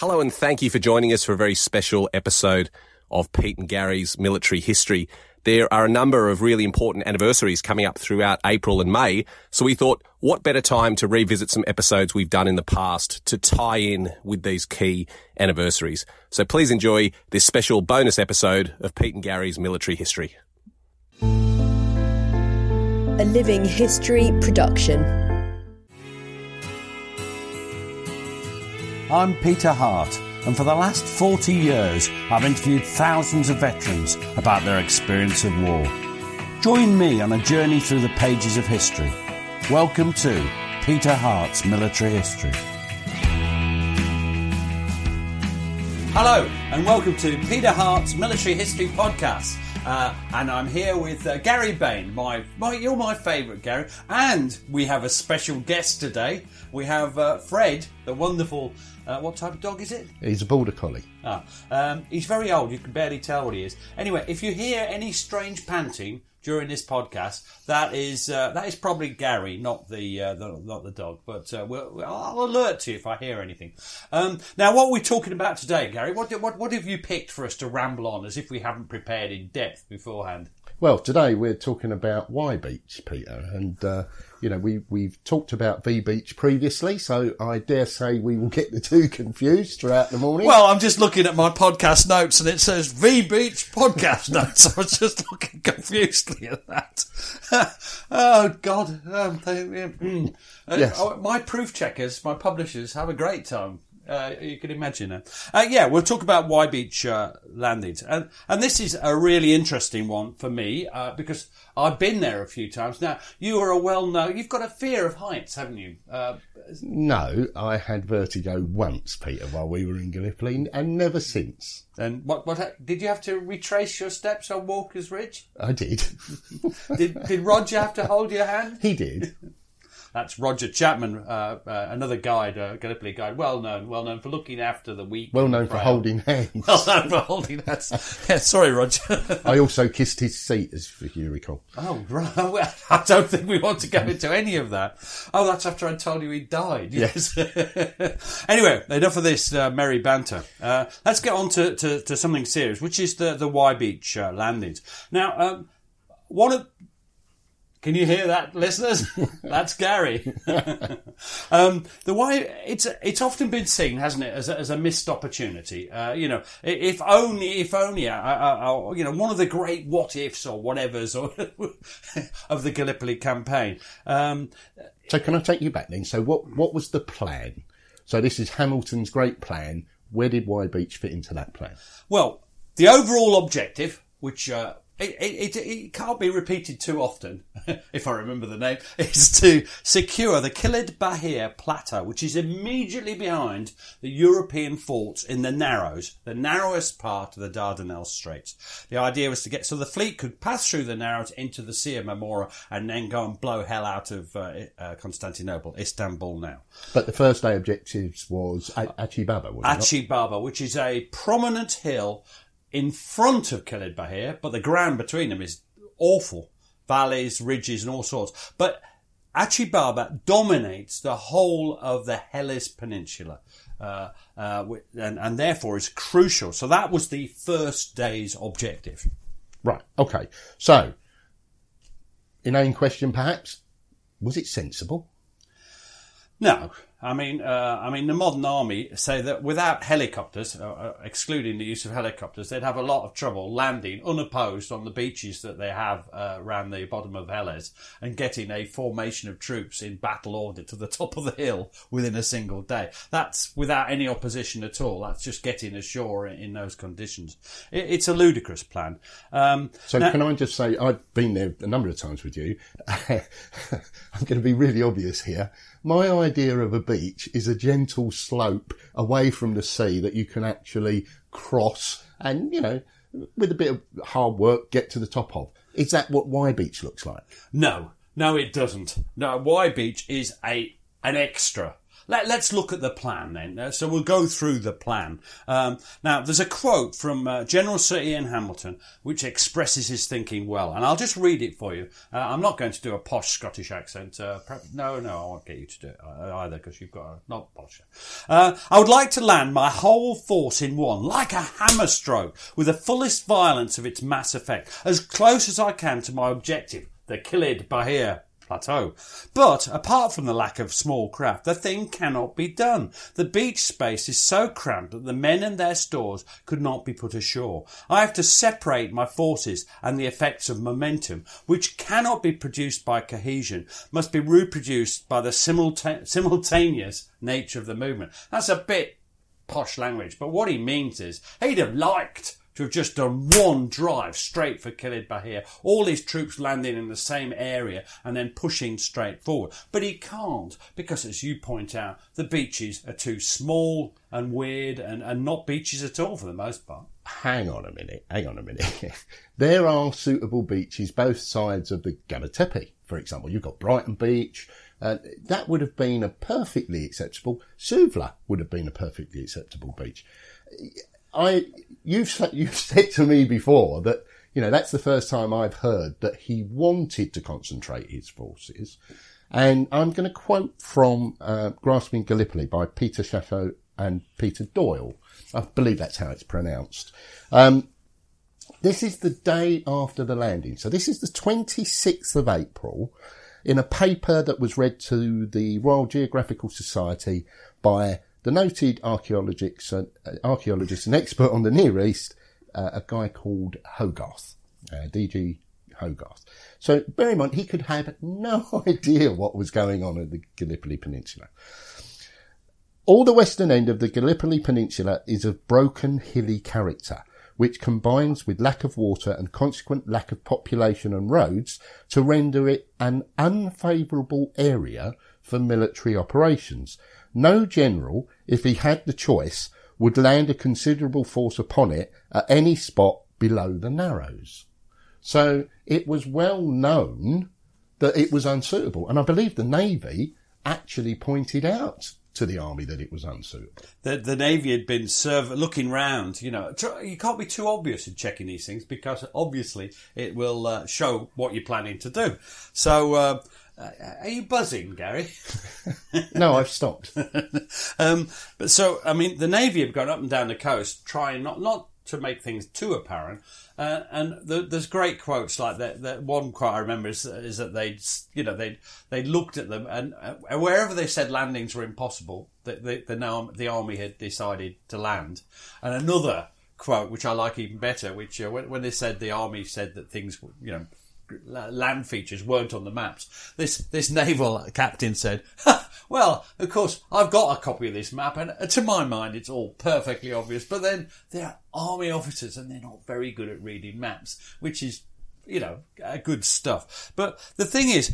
Hello, and thank you for joining us for a very special episode of Pete and Gary's Military History. There are a number of really important anniversaries coming up throughout April and May, so we thought, what better time to revisit some episodes we've done in the past to tie in with these key anniversaries. So please enjoy this special bonus episode of Pete and Gary's Military History. A Living History production. I'm Peter Hart, and for the last 40 years, I've interviewed thousands of veterans about their experience of war. Join me on a journey through the pages of history. Welcome to Peter Hart's Military History. Hello, and welcome to Peter Hart's Military History Podcast. Uh, and I'm here with uh, Gary Bain, my, my you're my favourite Gary, and we have a special guest today. We have uh, Fred, the wonderful. Uh, what type of dog is it? He's a border collie. Ah, um, he's very old. You can barely tell what he is. Anyway, if you hear any strange panting during this podcast, that is uh, that is probably Gary, not the, uh, the not the dog. But uh, we'll, I'll alert you if I hear anything. Um, now, what are we talking about today, Gary? What, what what have you picked for us to ramble on as if we haven't prepared in depth beforehand? Well, today we're talking about Y Beach, Peter, and uh, you know we we've talked about V Beach previously, so I dare say we will get the two confused throughout the morning. Well, I'm just looking at my podcast notes and it says V Beach podcast notes. I was just looking confusedly at that. oh, God. Um, they- mm. Uh, Yes. oh, my proof checkers, my publishers, have a great time. Uh, you can imagine it. Uh, yeah, we'll talk about Y Beach uh, landings, and and this is a really interesting one for me uh, because I've been there a few times. Now you are a well known. You've got a fear of heights, haven't you? Uh, no, I had vertigo once, Peter, while we were in Gallipoli, and never since. and what what did you have to retrace your steps on Walker's Ridge? I did. Did did Roger have to hold your hand? he did. That's Roger Chapman, uh, uh, another guide, uh, Gallipoli guide, well known, well known for looking after the weak. Well known for holding hands. Well known for holding that. Yeah, sorry, Roger. I also kissed his seat, as you recall. oh, right. I don't think we want to go into any of that. Oh, that's after I told you he died. Yes. anyway, enough of this uh, merry banter. Uh, let's get on to, to, to something serious, which is the the Y Beach uh, landings. Now, um, one of Can you hear that, listeners? That's Gary. um, the way it's it's often been seen, hasn't it, as a, as a missed opportunity. Uh, you know, if only, if only, uh, uh, uh, you know, one of the great what ifs or whatevers or of the Gallipoli campaign. Um, So can I take you back then? So what what was the plan? So this is Hamilton's great plan. Where did Y Beach fit into that plan? Well, the overall objective, which uh, it, it, it, it can't be repeated too often, if I remember the name, is to secure the Kilid Bahir Plateau, which is immediately behind the European forts in the Narrows, the narrowest part of the Dardanelles Straits. The idea was to get so the fleet could pass through the Narrows into the Sea of Marmora and then go and blow hell out of uh, uh, Constantinople, Istanbul now. But the first day objectives was A- Achi Baba, was it not? Achi Baba, which is a prominent hill in front of Kilid Bahir, but the ground between them is awful. Valleys, ridges, and all sorts. But Achi Baba dominates the whole of the Helles Peninsula. Uh, uh, and, and therefore is crucial. So that was the first day's objective. Right. Okay. So, inane question, perhaps. Was it sensible? No, I mean, uh, I mean, the modern army say that without helicopters, uh, uh, excluding the use of helicopters, they'd have a lot of trouble landing unopposed on the beaches that they have uh, around the bottom of Helles and getting a formation of troops in battle order to the top of the hill within a single day. That's without any opposition at all. That's just getting ashore in, in those conditions. It, it's a ludicrous plan. Um, So now- can I just say, I've been there a number of times with you. I'm going to be really obvious here. My idea of a beach is a gentle slope away from the sea that you can actually cross and, you know, with a bit of hard work, get to the top of. Is that what Y Beach looks like? No, no, it doesn't. No, Y Beach is a an extra. Let, let's look at the plan then. Uh, so we'll go through the plan. Um, now, there's a quote from uh, General Sir Ian Hamilton which expresses his thinking well, and I'll just read it for you. Uh, I'm not going to do a posh Scottish accent. Uh, no, no, I won't get you to do it uh, either because you've got a not posh. Uh, I would like to land my whole force in one, like a hammer stroke, with the fullest violence of its mass effect, as close as I can to my objective, the Kilid Bahir plateau. But apart from the lack of small craft, the thing cannot be done. The beach space is so cramped that the men and their stores could not be put ashore. I have to separate my forces and the effects of momentum, which cannot be produced by cohesion, must be reproduced by the simulta- simultaneous nature of the movement. That's a bit posh language, but what he means is he'd have liked to have just done one drive straight for Kilid Bahir, all his troops landing in the same area and then pushing straight forward. But he can't because, as you point out, the beaches are too small and weird and, and not beaches at all for the most part. Hang on a minute, hang on a minute. there are suitable beaches both sides of the Gabatepe, for example. You've got Brighton Beach. Uh, that would have been a perfectly acceptable. Suvla would have been a perfectly acceptable beach. I, you've you've said to me before that, you know, that's the first time I've heard that he wanted to concentrate his forces. And I'm going to quote from uh, Grasping Gallipoli by Peter Chasseaud and Peter Doyle. I believe that's how it's pronounced. Um, this is the day after the landing. So this is the 26th of April in a paper that was read to the Royal Geographical Society by the noted archaeologist, uh, archaeologist and expert on the Near East, uh, a guy called Hogarth, uh, DG Hogarth. So bear in mind, he could have no idea what was going on at the Gallipoli Peninsula. All the western end of the Gallipoli Peninsula is of broken, hilly character, which combines with lack of water and consequent lack of population and roads to render it an unfavourable area for military operations. No general, if he had the choice, would land a considerable force upon it at any spot below the Narrows. So it was well known that it was unsuitable. And I believe the Navy actually pointed out to the army that it was unsuitable. The, the Navy had been serve, looking round, you know, tr- you can't be too obvious in checking these things because obviously it will uh, show what you're planning to do. So, uh, uh, are you buzzing, Gary? No, I've stopped. um, but so, I mean, the Navy have gone up and down the coast trying not, not to make things too apparent. Uh, and the, there's great quotes like that. That one quote I remember is, is that they, you know, they they looked at them and uh, wherever they said landings were impossible, the the, the, now, the army had decided to land. And another quote, which I like even better, which uh, when, when they said the army said that things, you know, land features weren't on the maps. This this naval captain said, "Well, of course, I've got a copy of this map, and uh, to my mind, it's all perfectly obvious. But then they're army officers, and they're not very good at reading maps, which is, you know, good stuff. But the thing is."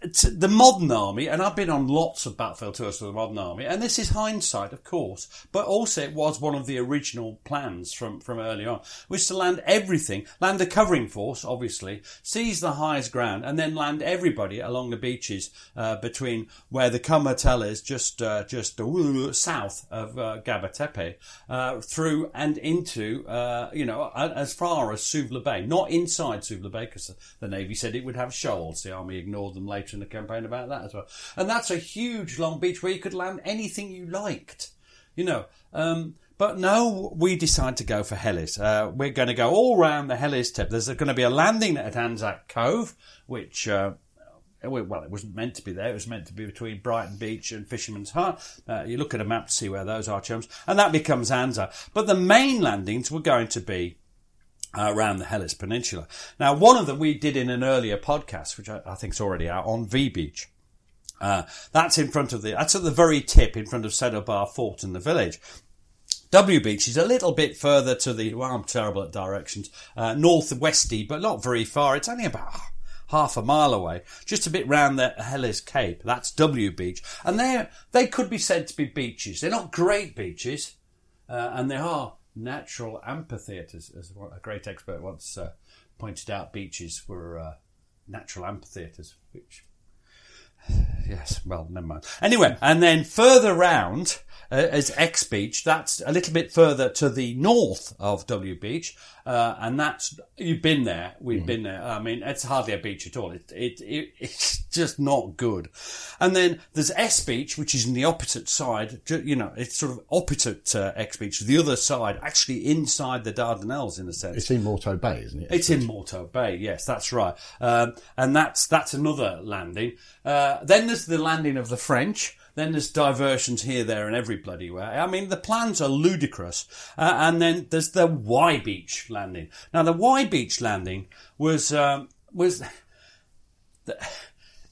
The modern army, and I've been on lots of battlefield tours for the modern army, and this is hindsight, of course, but also it was one of the original plans from, from early on, was to land everything, land a covering force, obviously, seize the highest ground, and then land everybody along the beaches uh, between where the Comatel is, just uh, just uh, south of uh, Gabatepe, uh, through and into, uh, you know, as far as Suvla Bay, not inside Suvla Bay, because the Navy said it would have shoals. The army ignored them later in the campaign about that as well. And that's a huge long beach where you could land anything you liked, you know. Um, but no, we decide to go for Helles. Uh, we're going to go all round the Helles tip. There's going to be a landing at Anzac Cove, which uh, well, it wasn't meant to be there. It was meant to be between Brighton Beach and Fisherman's Hut. Uh, you look at a map to see where those are, chums, and that becomes Anza. But the main landings were going to be uh, around the Helles Peninsula. Now, one of them we did in an earlier podcast, which I, I think is already out on V Beach. Uh, that's in front of the, that's at the very tip in front of Sedd el Bahr Fort and the village. W Beach is a little bit further to the, well, I'm terrible at directions, uh, northwesty, but not very far. It's only about half a mile away, just a bit round the Helles Cape. That's W Beach. And they they could be said to be beaches. They're not great beaches, uh, and they are natural amphitheatres, as a great expert once uh, pointed out. Beaches were uh, natural amphitheatres, which yes, well, never mind. Anyway, and then further round is X Beach. That's a little bit further to the north of W Beach, uh, and that's you've been there. We've been there. I mean, it's hardly a beach at all. It, it, it it's just not good. And then there's S Beach, which is in the opposite side. You know, it's sort of opposite to X Beach, the other side, actually inside the Dardanelles in a sense. It's in Morto Bay, isn't it? It's in Morto Bay, yes, that's right, um, and that's that's another landing. Uh, then there's the landing of the French. Then there's diversions here, there, and every bloody way. I mean, the plans are ludicrous. Uh, and then there's the Y Beach landing. Now, the Y Beach landing was um, was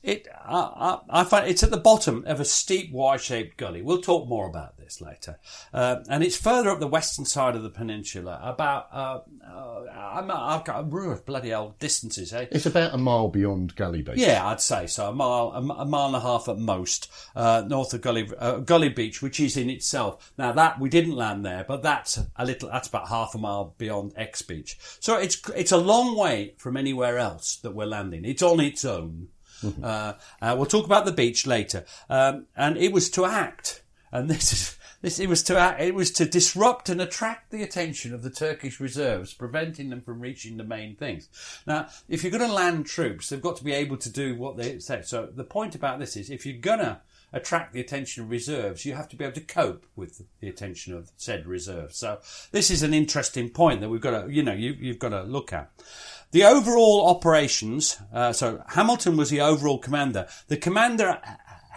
it. I, I, I find it's at the bottom of a steep Y-shaped gully. We'll talk more about this later. Uh, and it's further up the western side of the peninsula. About uh, uh, I'm, I've got uh, bloody old distances, eh? It's about a mile beyond Gully Beach. Yeah, I'd say so. A mile, a, a mile and a half at most, uh, north of Gully, uh, Gully Beach, which is in itself. Now that we didn't land there, but that's a little. That's about half a mile beyond X Beach. So it's it's a long way from anywhere else that we're landing. It's on its own. Uh, uh, we'll talk about the beach later. Um, and it was to act, and this is this. It was to it was to disrupt and attract the attention of the Turkish reserves, preventing them from reaching the main things. Now, if you're going to land troops, they've got to be able to do what they said. So the point about this is, if you're going to attract the attention of reserves, you have to be able to cope with the attention of said reserves. So this is an interesting point that we've got to, you know, you, you've got to look at. The overall operations, uh, so Hamilton was the overall commander. The commander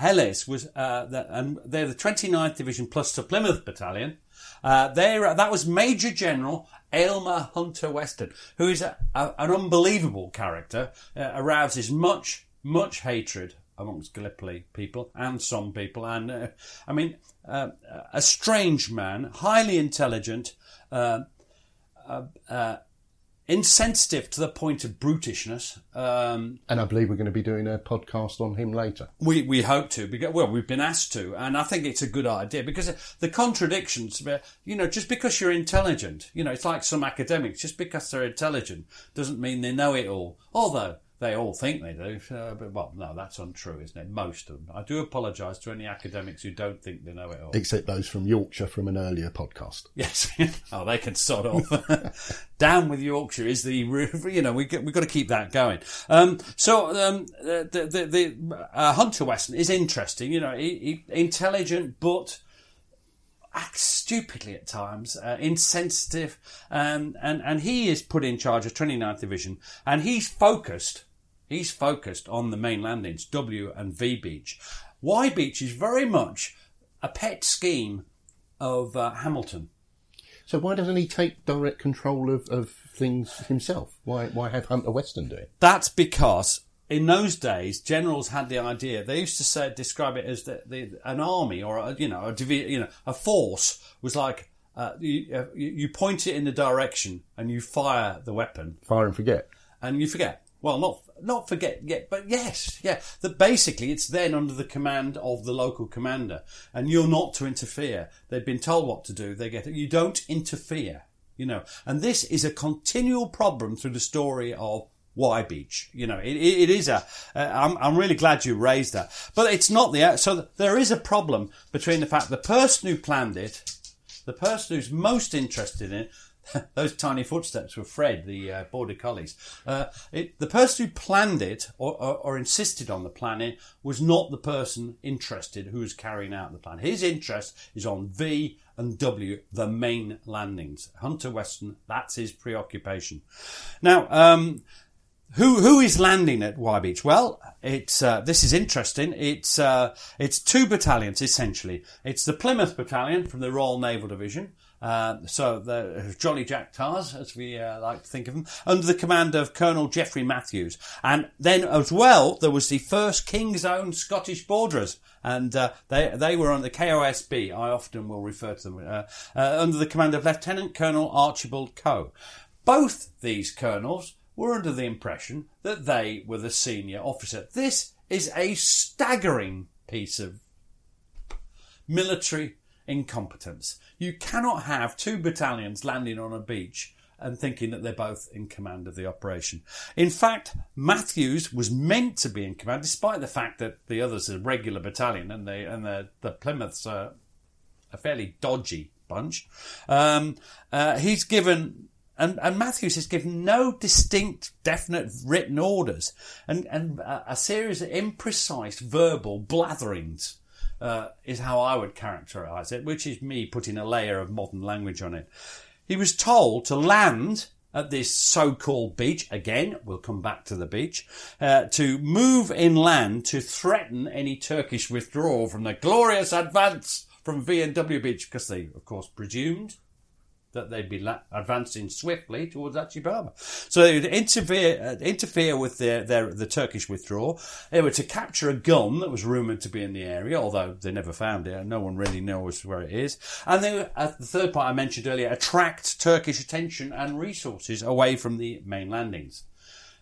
Helles was, uh, the, and they're the 29th Division plus the Plymouth Battalion. Uh, they're, that was Major General Aylmer Hunter Weston, who is a, a, an unbelievable character, uh, arouses much, much hatred amongst Gallipoli people and some people. And uh, I mean, uh, a strange man, highly intelligent, uh, uh, uh, insensitive to the point of brutishness. Um, And I believe we're going to be doing a podcast on him later. we we hope to because well we've been asked to, and I think it's a good idea because the contradictions. You know, just because you're intelligent, you know, it's like some academics. Just because they're intelligent doesn't mean they know it all. Although they all think they do. Uh, but well, no, that's untrue, isn't it? Most of them. I do apologise to any academics who don't think they know it all. Except those from Yorkshire from an earlier podcast. Yes. oh, they can sod off. Down with Yorkshire is the, you know, we get, we've got to keep that going. Um, so, um, the, the, the, uh, Hunter Weston is interesting, you know, he, he, intelligent, but acts stupidly at times, uh, insensitive, um, and, and he is put in charge of 29th Division, and he's focused, he's focused on the main landings, W and V Beach. Y Beach is very much a pet scheme of uh, Hamilton. So why doesn't he take direct control of, of things himself? Why why have Hunter Weston do it? That's because in those days, generals had the idea. They used to say, describe it as the, the, an army or a, you know a divi- you know a force was like uh, you, uh, you you point it in the direction and you fire the weapon Fire and forget. and you forget. Well, not not forget yet, but yes, yeah. That basically it's then under the command of the local commander, and you're not to interfere. They've been told what to do. They get it. You don't interfere, you know. And this is a continual problem through the story of Y Beach. You know, it, it, is a. Uh, I'm I'm really glad you raised that, but it's not the. So there is a problem between the fact the person who planned it, the person who's most interested in it, those tiny footsteps were Fred, the uh, border collies. Uh, it, the person who planned it or, or, or insisted on the planning was not the person interested who was carrying out the plan. His interest is on V and W, the main landings. Hunter Weston, that's his preoccupation. Now, um, who who is landing at Y Beach? Well, it's uh, this is interesting. It's uh, it's two battalions essentially. It's the Plymouth Battalion from the Royal Naval Division. Uh, so the Jolly Jack Tars, as we uh, like to think of them, under the command of Colonel Godfrey Matthews, and then as well there was the first King's Own Scottish Borderers, and uh, they they were on the KOSB. I often will refer to them uh, uh, under the command of Lieutenant Colonel Archibald Koe. Both these colonels were under the impression that they were the senior officer. This is a staggering piece of military incompetence. You cannot have two battalions landing on a beach and thinking that they're both in command of the operation. In fact, Matthews was meant to be in command, despite the fact that the others are a regular battalion and they and the, the Plymouths are a fairly dodgy bunch. Um, uh, he's given and, and, Matthews has given no distinct, definite written orders, and, and a, a series of imprecise verbal blatherings uh, is how I would characterise it, which is me putting a layer of modern language on it. He was told to land at this so-called beach. Again, we'll come back to the beach. Uh, to move inland to threaten any Turkish withdrawal from the glorious advance from V&W Beach, because they, of course, presumed that they'd be la- advancing swiftly towards Achi Baba. So they would interfere, uh, interfere with their, their, the Turkish withdrawal. They were to capture a gun that was rumoured to be in the area, although they never found it. No one really knows where it is. And they, uh, the third part I mentioned earlier, attract Turkish attention and resources away from the main landings.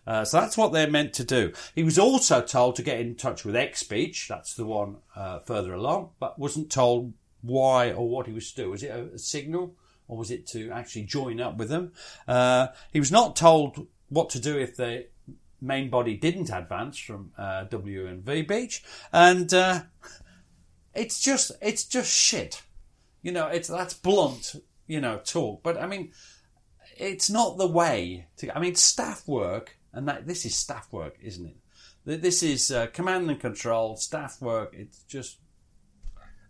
Uh, so that's what they're meant to do. He was also told to get in touch with X Beach, that's the one uh, further along, but wasn't told why or what he was to do. Was it a, a signal? Or was it to actually join up with them? Uh, he was not told what to do if the main body didn't advance from uh, W and V Beach, and uh, it's just it's just shit. You know, it's that's blunt, you know, talk. But I mean, it's not the way to. I mean, staff work, and that this is staff work, isn't it? This is uh, command and control staff work. It's just.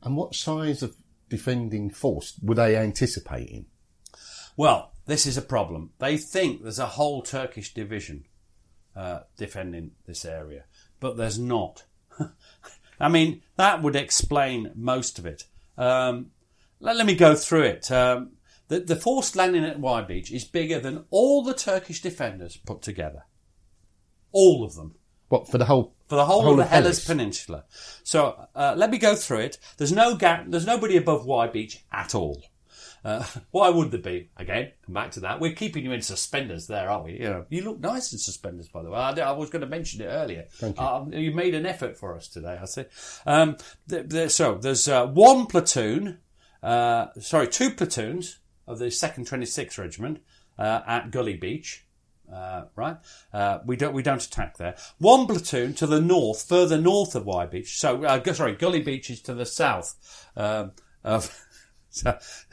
And what size of defending force were they anticipating? Well, this is a problem. They think there's a whole Turkish division uh, defending this area, but there's not. I mean, that would explain most of it. Um, let, let, me go through it. Um, the, the force landing at Y Beach is bigger than all the Turkish defenders put together. All of them. What for the whole for the whole, whole of the Helles, Helles Peninsula? So uh, let me go through it. There's no gap. There's nobody above Y Beach at all. Uh, why would there be? Again, come back to that. We're keeping you in suspenders there, aren't we? You know, you look nice in suspenders, by the way. I, I was going to mention it earlier. Thank you. Uh, you made an effort for us today, I see. Um, th- th- so there's uh, one platoon, uh, sorry, two platoons of the 2nd 26th Regiment uh, at Gully Beach. Uh, right? Uh, we don't we don't attack there. One platoon to the north, further north of Y Beach. So uh, sorry, Gully Beach is to the south um, of. So,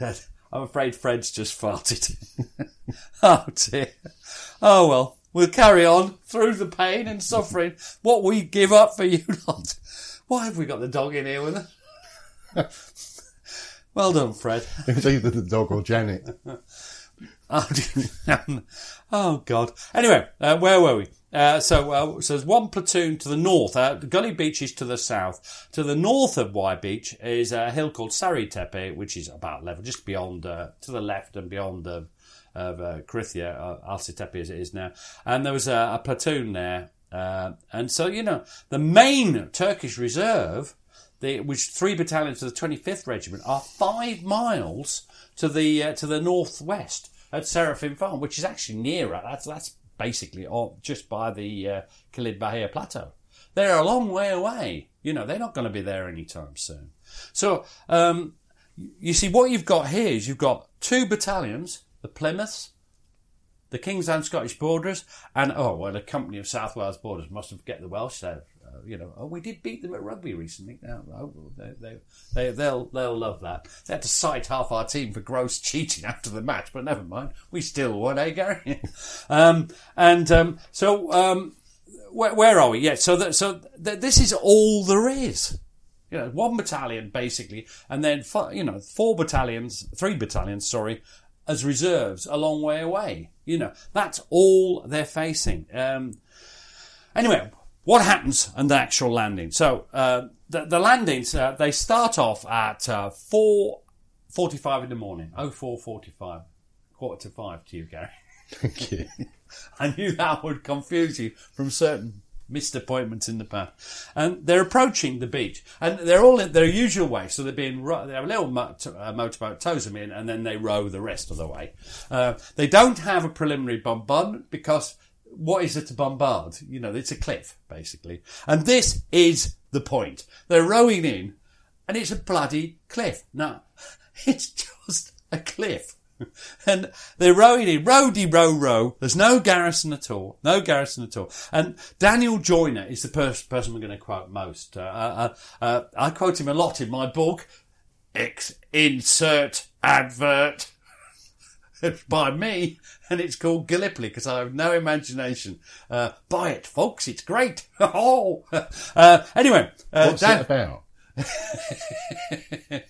I'm afraid Fred's just farted. oh dear. Oh well, we'll carry on through the pain and suffering. What we give up for you lot. Why have we got the dog in here with us? well done, Fred. It was either the dog or Janet. Oh, oh God. Anyway, uh, where were we? Uh, so, uh, so there's one platoon to the north. Uh, Gully Beach is to the south. To the north of Y Beach is a hill called Sari Tepe, which is about level, just beyond, uh, to the left and beyond uh, of uh, Krithia, uh, Alcitepe as it is now. And there was a, a platoon there. Uh, and so, you know, the main Turkish reserve, the, which three battalions of the 25th Regiment, are five miles to the, uh, to the northwest at Seraphim Farm, which is actually nearer. That's that's basically all, just by the uh, Kilid Bahir Plateau. They're a long way away. You know, they're not going to be there anytime soon. So, um, you see, what you've got here is you've got two battalions, the Plymouths, the King's Own Scottish Borderers, and oh, well, the Company of South Wales Borders must have get the Welsh there you know, oh, we did beat them at rugby recently. Now, oh, they, they, they, they'll, they'll love that. They had to cite half our team for gross cheating after the match, but never mind. We still won, eh, Gary? um, and, um, so, um, where, where, are we? Yeah, so that, so th- this is all there is. You know, one battalion basically, and then, you know, four battalions, three battalions, sorry, as reserves a long way away. You know, that's all they're facing. Um, anyway, what happens on the actual landing? So uh, the, the landings uh, they start off at uh, four forty-five in the morning. Oh, four forty-five, quarter to five to you, Gary. Thank you. I knew that would confuse you from certain missed appointments in the past. And they're approaching the beach, and they're all in their usual way. So they're being they have a little uh, motorboat tows them in, and then they row the rest of the way. Uh, they don't have a preliminary bombardment because what is it to bombard? You know, it's a cliff basically, and this is the point. They're rowing in, and it's a bloody cliff. Now, it's just a cliff. And they're rowing in, rowdy row row. There's no garrison at all. No garrison at all. And Daniel Joyner is the pers- person we're going to quote most. Uh, uh, uh, I quote him a lot in my book. Insert advert. By me, and it's called Gallipoli because I have no imagination. Uh, buy it, folks. It's great. oh, uh, anyway, uh, What's Dan- it about?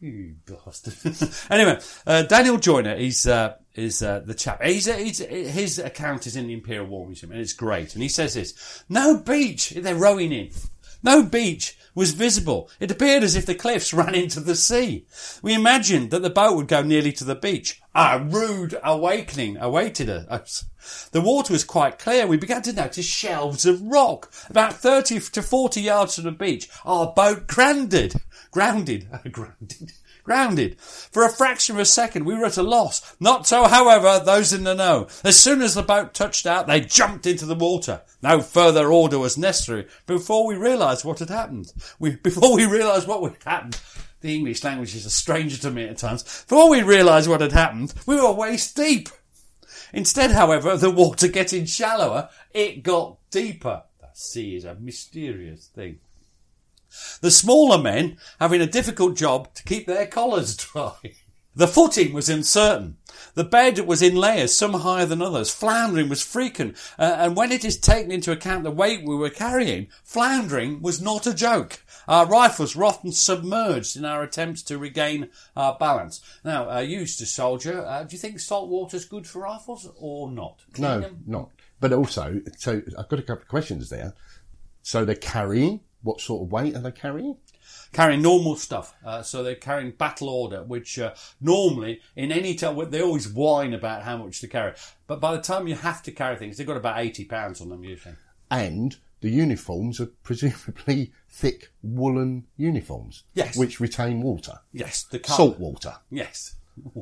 you bastard. anyway, uh, Daniel Joyner is uh, is uh, the chap. He's, he's, his account is in the Imperial War Museum, and it's great. And he says this: No beach they're rowing in. No beach was visible. It appeared as if the cliffs ran into the sea. We imagined that the boat would go nearly to the beach. A rude awakening awaited us. The water was quite clear. We began to notice shelves of rock about 30 to 40 yards from the beach. Our boat grounded. Grounded. grounded. Grounded. For a fraction of a second, we were at a loss. Not so, however, those in the know. As soon as the boat touched out, they jumped into the water. No further order was necessary before we realised what had happened. We, before we realised what had happened, the English language is a stranger to me at times. Before we realised what had happened, we were waist deep. Instead, however, of the water getting shallower, it got deeper. The sea is a mysterious thing. The smaller men having a difficult job to keep their collars dry. The footing was uncertain. The bed was in layers, some higher than others. Floundering was frequent, uh, and when it is taken into account the weight we were carrying, floundering was not a joke. Our rifles were often submerged in our attempts to regain our balance. Now, uh, you used to soldier. Uh, do you think salt water's good for rifles or not? Clean No, them? not. But also, so I've got a couple of questions there. So they're carrying. What sort of weight are they carrying? carrying normal stuff. Uh, so they're carrying battle order, which uh, normally in any time they always whine about how much to carry. But by the time you have to carry things, they've got about eighty pounds on them usually. And the uniforms are presumably thick woolen uniforms. Yes. Which retain water. Yes, the colour. Salt water. Yes.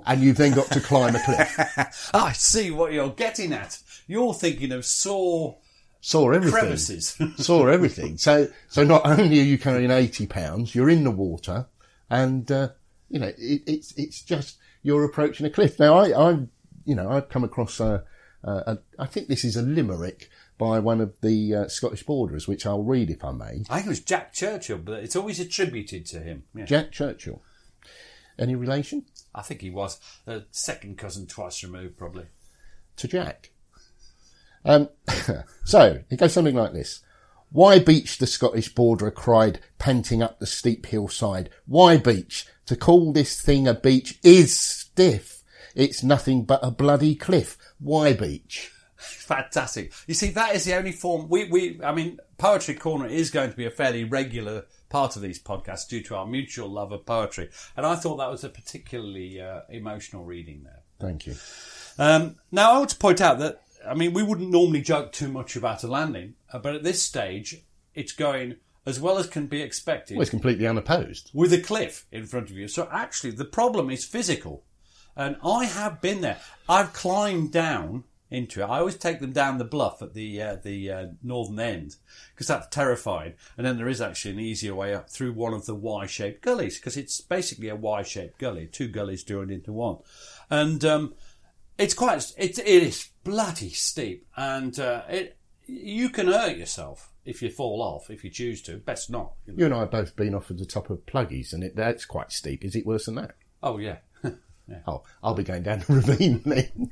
And you've then got to climb a cliff. I see what you're getting at. You're thinking of sore Saw everything. crevices. Saw everything. So, so not only are you carrying 80 pounds, you're in the water and, uh, you know, it, it's, it's just, you're approaching a cliff. Now, I, I, you know, I've come across a, a, a I think this is a limerick by one of the uh, Scottish borderers, which I'll read if I may. I think it was Jack Churchill, but it's always attributed to him. Yeah. Jack Churchill. Any relation I think he was a second cousin twice removed, probably. to Jack? Um, so it goes something like this. Why beach? The Scottish borderer cried, panting up the steep hillside. Why beach? To call this thing a beach is stiff. It's nothing but a bloody cliff. Why beach? Fantastic. You see, that is the only form we, we, I mean, Poetry Corner is going to be a fairly regular part of these podcasts due to our mutual love of poetry. And I thought that was a particularly uh, emotional reading there. Thank you. Um, now, I want to point out that, I mean, we wouldn't normally joke too much about a landing, uh, but at this stage, it's going as well as can be expected Well, it's completely unopposed. with a cliff in front of you. So actually, the problem is physical. And I have been there. I've climbed down into it. I always take them down the bluff at the uh, the uh, northern end because that's terrifying. And then there is actually an easier way up through one of the Y-shaped gullies because it's basically a Y-shaped gully, two gullies joined into one. And um, it's quite it, it is bloody steep, and uh, it you can hurt yourself if you fall off if you choose to. Best not. you know. You and I have both been off at the top of Pluggies, and it, that's quite steep. Is it worse than that? Oh yeah. Oh, I'll be going down the ravine then.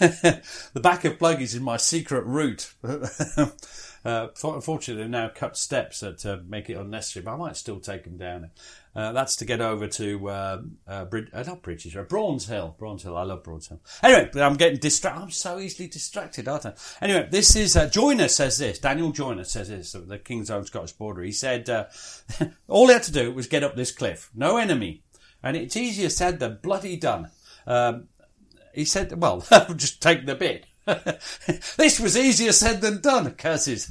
the back of Pluggies is my secret route. Uh, unfortunately, they've now cut steps that uh, make it unnecessary, but I might still take them down. Uh, that's to get over to uh, uh, Brid- uh, not Bridges Road, Braund's Hill. Braund's Hill. I love Braund's Hill. Anyway, I'm getting distracted. I'm so easily distracted, aren't I? Anyway, this is uh, Joyner says this. Daniel Joyner says this. The King's Own Scottish Border. He said uh, all he had to do was get up this cliff. No enemy, and it's easier said than bloody done. Um, he said, well, just take the bit. this was easier said than done, curses.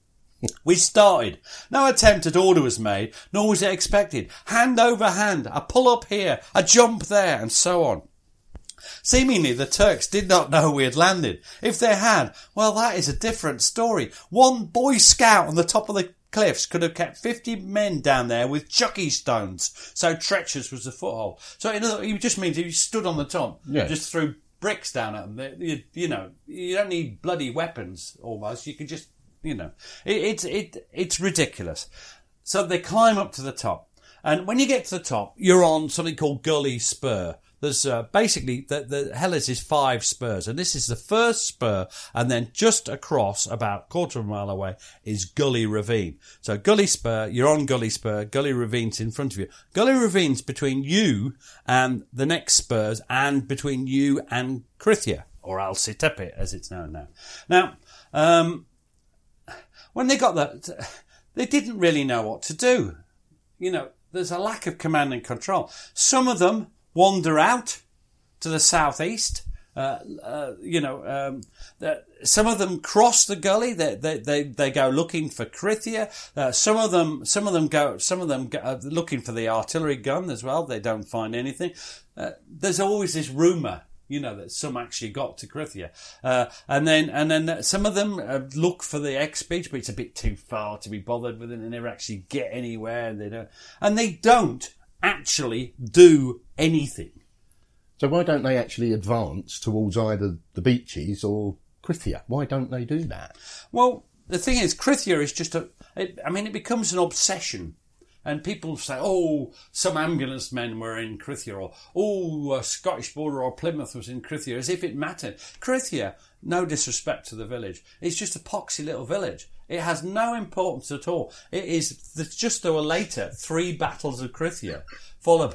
we started. No attempt at order was made, nor was it expected. Hand over hand, a pull up here, a jump there, and so on. Seemingly the Turks did not know we had landed. If they had, well that is a different story. One boy scout on the top of the cliffs could have kept 50 men down there with chucky stones. So treacherous was the foothold. So in other, it just means if you stood on the top, Yeah. just threw bricks down at them. They- You, you know, you don't need bloody weapons almost. You can just, you know, it, it's, it, it's ridiculous. So they climb up to the top. And when you get to the top, you're on something called Gully Spur. There's uh, basically the, the Helles is five spurs, and this is the first spur, and then just across, about quarter of a mile away, is Gully Ravine. So Gully Spur, you're on Gully Spur, Gully Ravine's in front of you. Gully Ravine's between you and the next spurs, and between you and Krithia, or Alcitepe, as it's known now. Now, um, when they got that, they didn't really know what to do. You know, there's a lack of command and control. Some of them wander out to the southeast. Uh, uh, you know, um, some of them cross the gully. They they they, they go looking for Krithia. Uh, some of them some of them go some of them go uh, looking for the artillery gun as well. They don't find anything. Uh, there's always this rumor. You know that some actually got to Krithia, uh, and then and then some of them look for the X beach, but it's a bit too far to be bothered with it. And they never actually get anywhere, and they don't, and they don't actually do anything. So why don't they actually advance towards either the beaches or Krithia? Why don't they do that? Well, the thing is, Krithia is just a. It, I mean, it becomes an obsession. And people say, oh, some ambulance men were in Krithia, or oh, Scottish Border or Plymouth was in Krithia, as if it mattered. Krithia, no disrespect to the village, it's just a poxy little village. It has no importance at all. It is just were later three battles of Krithia, followed,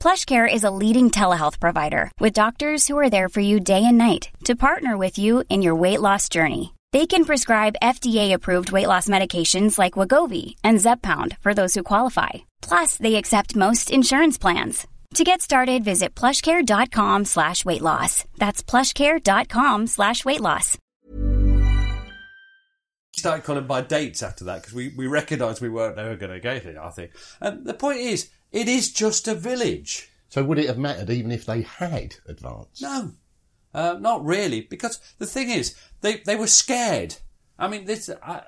PlushCare is a leading telehealth provider with doctors who are there for you day and night to partner with you in your weight loss journey. They can prescribe FDA-approved weight loss medications like Wegovy and Zepbound for those who qualify. Plus, they accept most insurance plans. To get started, visit plushcare.com slash weight loss. That's plushcare.com slash weight loss. started calling by dates after that because we, we recognised we weren't ever going to get it, I think. And the point is, it is just a village. So would it have mattered even if they had advanced? No. Uh, not really, because the thing is, they, they were scared. I mean, this, uh,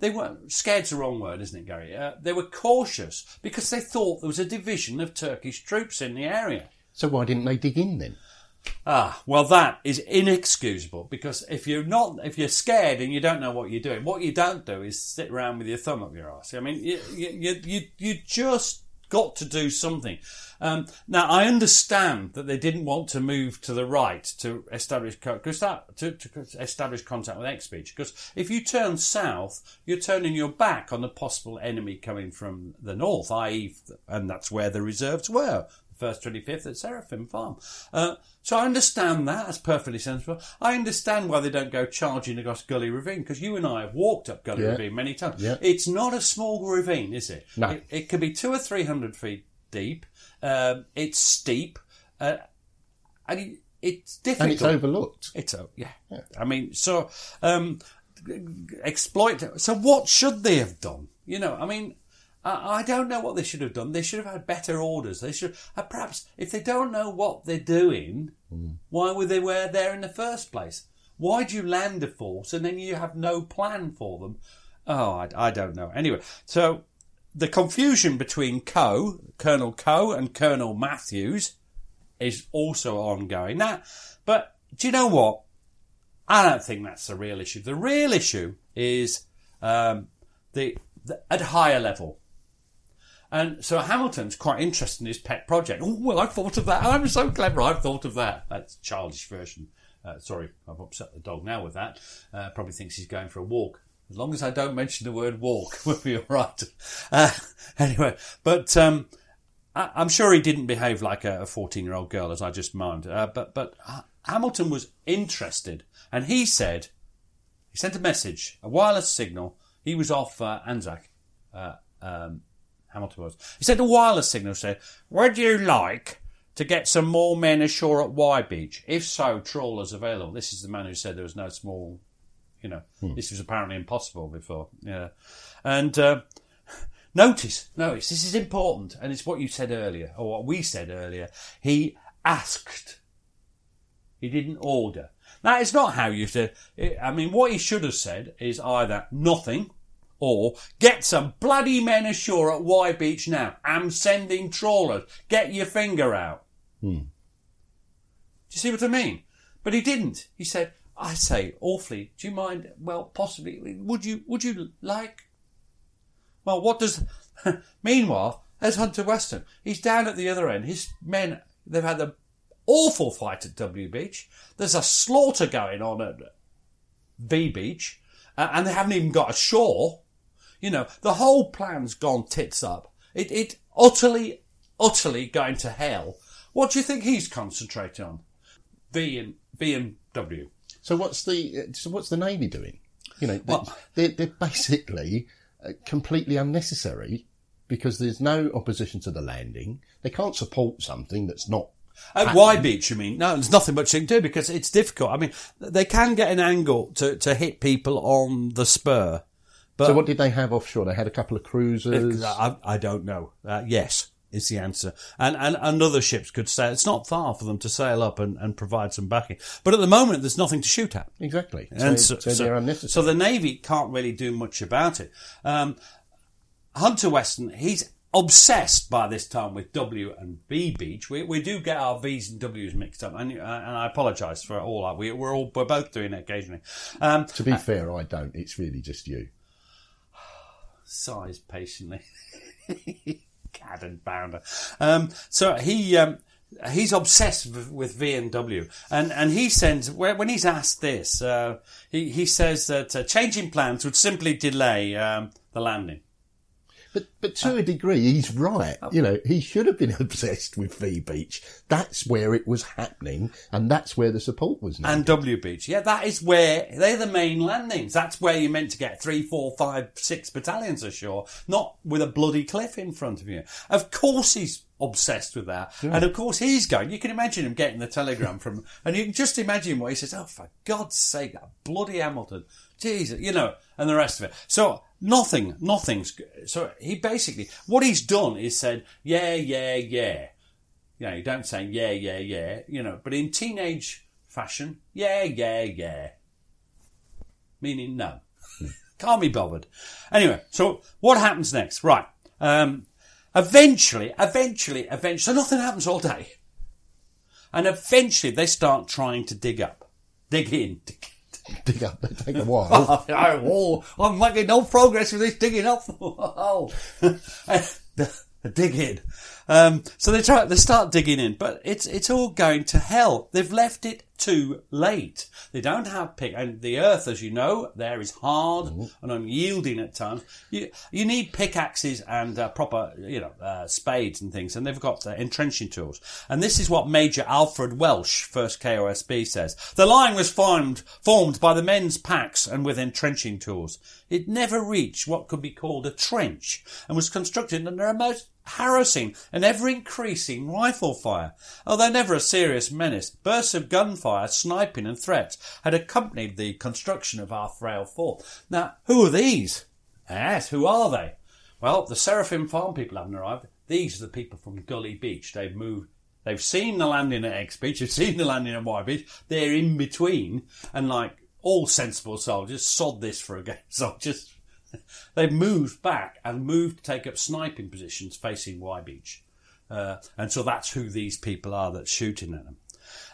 they were scared's the wrong word, isn't it, Gary? Uh, they were cautious because they thought there was a division of Turkish troops in the area. So why didn't they dig in then? Ah, well, that is inexcusable because if you're not, if you're scared and you don't know what you're doing, what you don't do is sit around with your thumb up your arse. I mean, you you you, you just got to do something. Um, now, I understand that they didn't want to move to the right to establish that to, to establish contact with Beach. Because if you turn south, you're turning your back on the possible enemy coming from the north, i.e., and that's where the reserves were first 25th at Seraphim Farm. Uh, so I understand that. That's perfectly sensible. I understand why they don't go charging across Gully Ravine because you and I have walked up Gully Yeah. Ravine many times. Yeah. It's not a small ravine, is it? No. It, it could be two or three hundred feet deep. Um, it's steep. Uh, and it, it's difficult. And it's overlooked. It's a, yeah. I mean, so um, exploit. So what should they have done? You know, I mean, I, I don't know what they should have done. They should have had better orders. They should, uh, perhaps, if they don't know what they're doing, why were they there in the first place? Why do you land a force and then you have no plan for them? Oh, I, I don't know. Anyway, so the confusion between Koe, Colonel Koe, and Colonel Matthews is also ongoing. Now, but do you know what? I don't think that's the real issue. The real issue is um, the, the at higher level. And so Hamilton's quite interested in his pet project. Oh, well, I thought of that. I'm so clever. I've thought of that. That's childish version. Uh, sorry, I've upset the dog now with that. Uh, probably thinks he's going for a walk. As long as I don't mention the word walk, we'll be all right. Uh, anyway, but um, I, I'm sure he didn't behave like a 14 year old girl, as I just mimed. Uh, but but Hamilton was interested, and he said he sent a message, a wireless signal. He was off uh, Anzac. Uh, um, Hamilton was. He said the wireless signal. Said, "Would you like to get some more men ashore at Y Beach? If so, trawlers available." This is the man who said there was no small. You know, this was apparently impossible before. Yeah, and. Uh, Notice, notice, this is important, and it's what you said earlier, or what we said earlier. He asked. He didn't order. That is not how you said. I mean, what he should have said is either nothing, or get some bloody men ashore at Y Beach now. I'm sending trawlers. Get your finger out. Hmm. Do you see what I mean? But he didn't. He said, "I say, awfully. Do you mind? Well, possibly. Would you? Would you like? Well, what does? Meanwhile, there's Hunter Weston. He's down at the other end. His men. They've had an awful fight at W Beach. There's a slaughter going on at V Beach, uh, and they haven't even got ashore. You know, the whole plan's gone tits up. It, it utterly, utterly going to hell. What do you think he's concentrating on? V and V and W. So what's the so what's the navy doing? You know, Well- they're, they're basically uh, completely unnecessary because there's no opposition to the landing. They can't support something that's not. At. Y Beach, you mean? No, there's nothing much they can do because it's difficult. I mean, they can get an angle to, to hit people on the spur. But so what did they have offshore? They had a couple of cruisers. I, I don't know. Uh, yes, is the answer. And, and and other ships could sail. It's not far for them to sail up and, and provide some backing. But at the moment, there's nothing to shoot at. Exactly. And so, so they're unnecessary. so the Navy can't really do much about it. Um, Hunter Weston, he's obsessed by this time with W and B Beach. We, we do get our V's and W's mixed up, and, uh, and I apologise for all that. We, we're all we're both doing it occasionally. Um, to be fair, I don't. It's really just you. Sighs patiently. Cad and bounder. Um, so he um, he's obsessed with, with V and and he sends when when he's asked this, uh, he he says that uh, changing plans would simply delay um, the landing. But but to uh, a degree, he's right. Oh. You know, he should have been obsessed with V Beach. That's where it was happening, and that's where the support was. Needed. And W Beach, yeah, that is where they're the main landings. That's where you're meant to get three, four, five, six battalions ashore, not with a bloody cliff in front of you. Of course, he's obsessed with that, and of course he's going. You can imagine him getting the telegram from, and you can just imagine what he says. Oh, for God's sake, that bloody Hamilton, Jesus, you know, and the rest of it. So nothing, nothing's. So he basically, what he's done is said, yeah, yeah, yeah. You know, you don't say yeah, yeah, yeah, you know, but in teenage fashion. Yeah, yeah, yeah. Meaning no. Can't be bothered. Anyway, so what happens next? Right. Um, eventually, eventually, eventually, so nothing happens all day. And eventually they start trying to dig up. Dig in. Dig, Dig up, take a while. oh, I'm making no progress with this digging up. Oh. dig in. Um, so they try, they start digging in, but it's, it's all going to hell. They've left it too late. They don't have pick, and the earth, as you know, there is hard and unyielding at times. You, you need pickaxes and uh, proper, you know, uh, spades and things, and they've got uh, entrenching tools. And this is what Major Alfred Welsh, 1st KOSB, says. The line was formed, formed by the men's packs and with entrenching tools. It never reached what could be called a trench and was constructed under a most harassing and ever increasing rifle fire. Although never a serious menace, bursts of gunfire, sniping and threats had accompanied the construction of our frail fort. Now, who are these? Yes, who are they? Well, the Seraphim Farm people haven't arrived. These are the people from Gully Beach. They've moved They've seen the landing at X Beach, they've seen the landing at Y Beach. They're in between, and like all sensible soldiers, sod this for a game. Soldiers, they've moved back and moved to take up sniping positions facing Y Beach. Uh, and so that's who these people are that's shooting at them.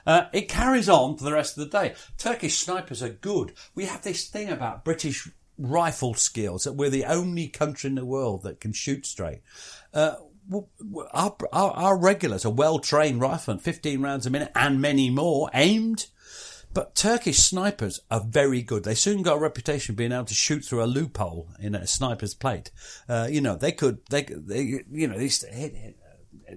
Uh, it carries on for the rest of the day. Turkish snipers are good. We have this thing about British rifle skills that we're the only country in the world that can shoot straight. Uh, our, our, our regulars are well trained riflemen, 15 rounds a minute and many more aimed. But Turkish snipers are very good. They soon got a reputation of being able to shoot through a loophole in a sniper's plate. Uh, you know, they could, they, they you know, they, used to hit, hit,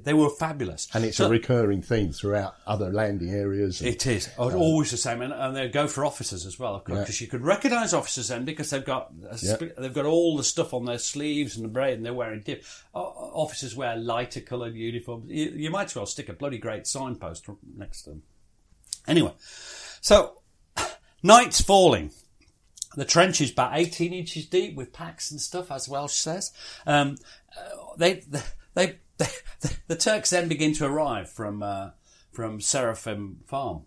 they were fabulous. And it's So- a recurring theme throughout other landing areas. and- It is Oh, always the same, and, and they go for officers as well, of course, Yeah. because you could recognise officers then because they've got Yeah. they've got all the stuff on their sleeves and the braid, and they're wearing dip. Officers wear lighter coloured uniforms. You, you might as well stick a bloody great signpost next to them. Anyway, so night's falling. The trench is about 18 inches deep with packs and stuff, as Welsh says. Um, uh, they, they, they, the Turks then begin to arrive from, uh, from Seraphim Farm.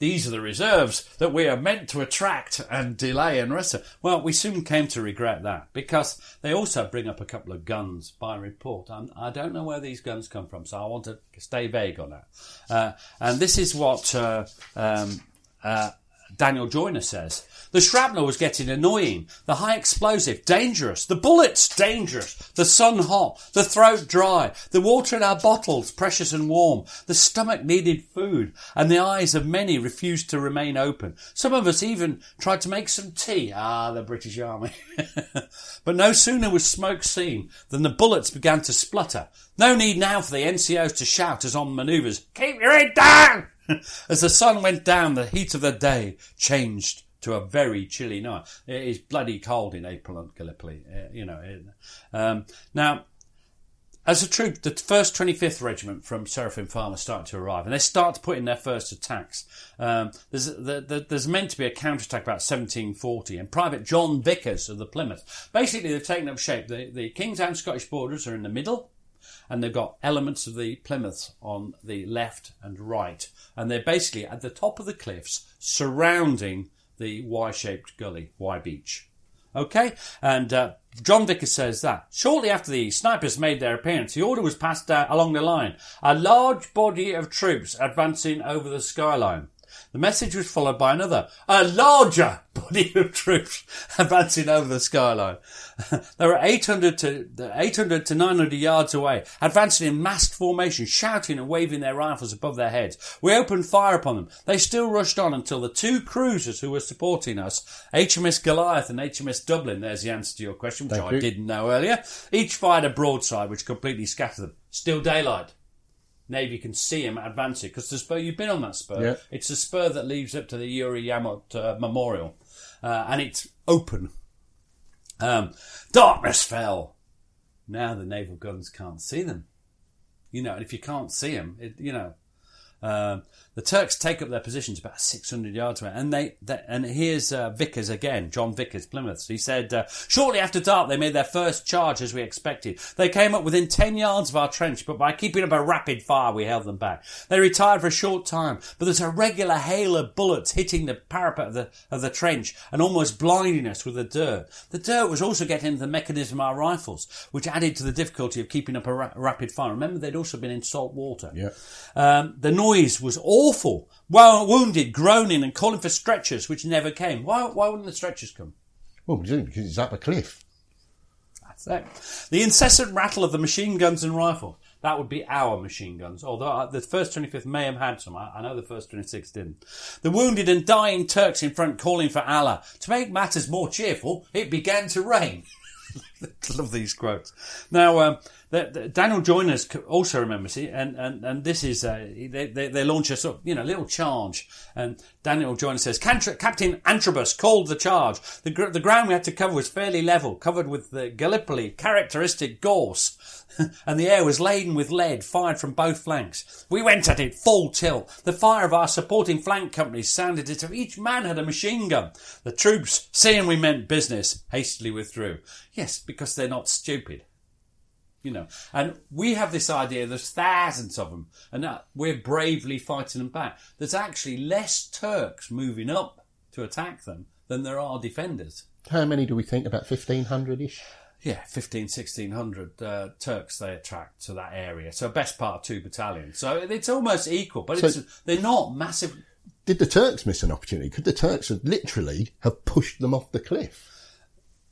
These are the reserves that we are meant to attract and delay and rest. Well, we soon came to regret that because they also bring up a couple of guns by report. i I don't know where these guns come from, so I want to stay vague on that. Uh, and this is what uh, um, uh, Daniel Joyner says. The shrapnel was getting annoying. The high explosive, dangerous. The bullets, dangerous. The sun hot. The throat dry. The water in our bottles, precious and warm. The stomach needed food. And the eyes of many refused to remain open. Some of us even tried to make some tea. Ah, the British Army. but no sooner was smoke seen than the bullets began to splutter. No need now for the NCOs to shout as on manoeuvres, keep your head down! As the sun went down, the heat of the day changed to a very chilly night. It is bloody cold in April at Gallipoli, uh, you know. um, now, as a troop, the 1st 25th Regiment from Seraphim Farm are starting to arrive, and they start to put in their first attacks. Um, there's, there, there- there's meant to be a counterattack about 1740, and Private John Vickers of the Plymouth. Basically, they've taken up shape. The, the King's and Scottish borders are in the middle, and they've got elements of the Plymouth on the left and right, and they're basically at the top of the cliffs surrounding the Y-shaped gully, Y Beach. Okay, and uh, John Vickers says that shortly after the snipers made their appearance, the order was passed out along the line: a large body of troops advancing over the skyline. The message was followed by another, a larger body of troops advancing over the skyline. they were 800 to 800 to 900 yards away, advancing in massed formation, shouting and waving their rifles above their heads. We opened fire upon them. They still rushed on until the two cruisers who were supporting us, HMS Goliath and HMS Dublin, there's the answer to your question, which Thank I you. didn't know earlier, each fired a broadside which completely scattered them. Still daylight. Navy can see him advancing because the spur you've been on that spur. Yeah. It's the spur that leads up to the Nuri Yamut uh, Memorial, uh, and it's open. Um, darkness fell. Now the naval guns can't see them. You know, and if you can't see them, it, you know, Um, the Turks take up their positions about 600 yards away, and they, they and here's uh, Vickers again, John Vickers, Plymouth. He said, uh, shortly after dark, they made their first charge as we expected. They came up within 10 yards of our trench, but by keeping up a rapid fire, we held them back. They retired for a short time, but there's a regular hail of bullets hitting the parapet of the of the trench and almost blinding us with the dirt. The dirt was also getting into the mechanism of our rifles, which added to the difficulty of keeping up a ra- rapid fire. Remember, they'd also been in salt water. Yeah. Um, the noise was awful. Well, wounded, groaning, and calling for stretchers, which never came. Why, why wouldn't the stretchers come? Well, because it's up a cliff. That's it. The incessant rattle of the machine guns and rifles. That would be our machine guns. Although uh, the first 25th may have had some. I, I know the first 26th didn't. The wounded and dying Turks in front calling for Allah. To make matters more cheerful, it began to rain. Love these quotes. Now, um, the, Daniel Joiners also remembers it, and, and, and this is uh, they, they, they launch a sort of you know little charge, and Daniel Joiner says Captain Antrobus called the charge. The, gr- the ground we had to cover was fairly level, covered with the Gallipoli characteristic gorse. and the air was laden with lead fired from both flanks. We went at it full tilt. The fire of our supporting flank companies sounded as if each man had a machine gun. The troops, seeing we meant business, hastily withdrew. Yes, because they're not stupid. You know, and we have this idea there's thousands of them, and that we're bravely fighting them back. There's actually less Turks moving up to attack them than there are defenders. How many do we think? About 1,500 ish? Yeah, 15, 1600 uh, Turks they attract to that area. So best part of two battalions. So it's almost equal, but So- it's, they're not massive. Did the Turks miss an opportunity? Could the Turks have literally have pushed them off the cliff?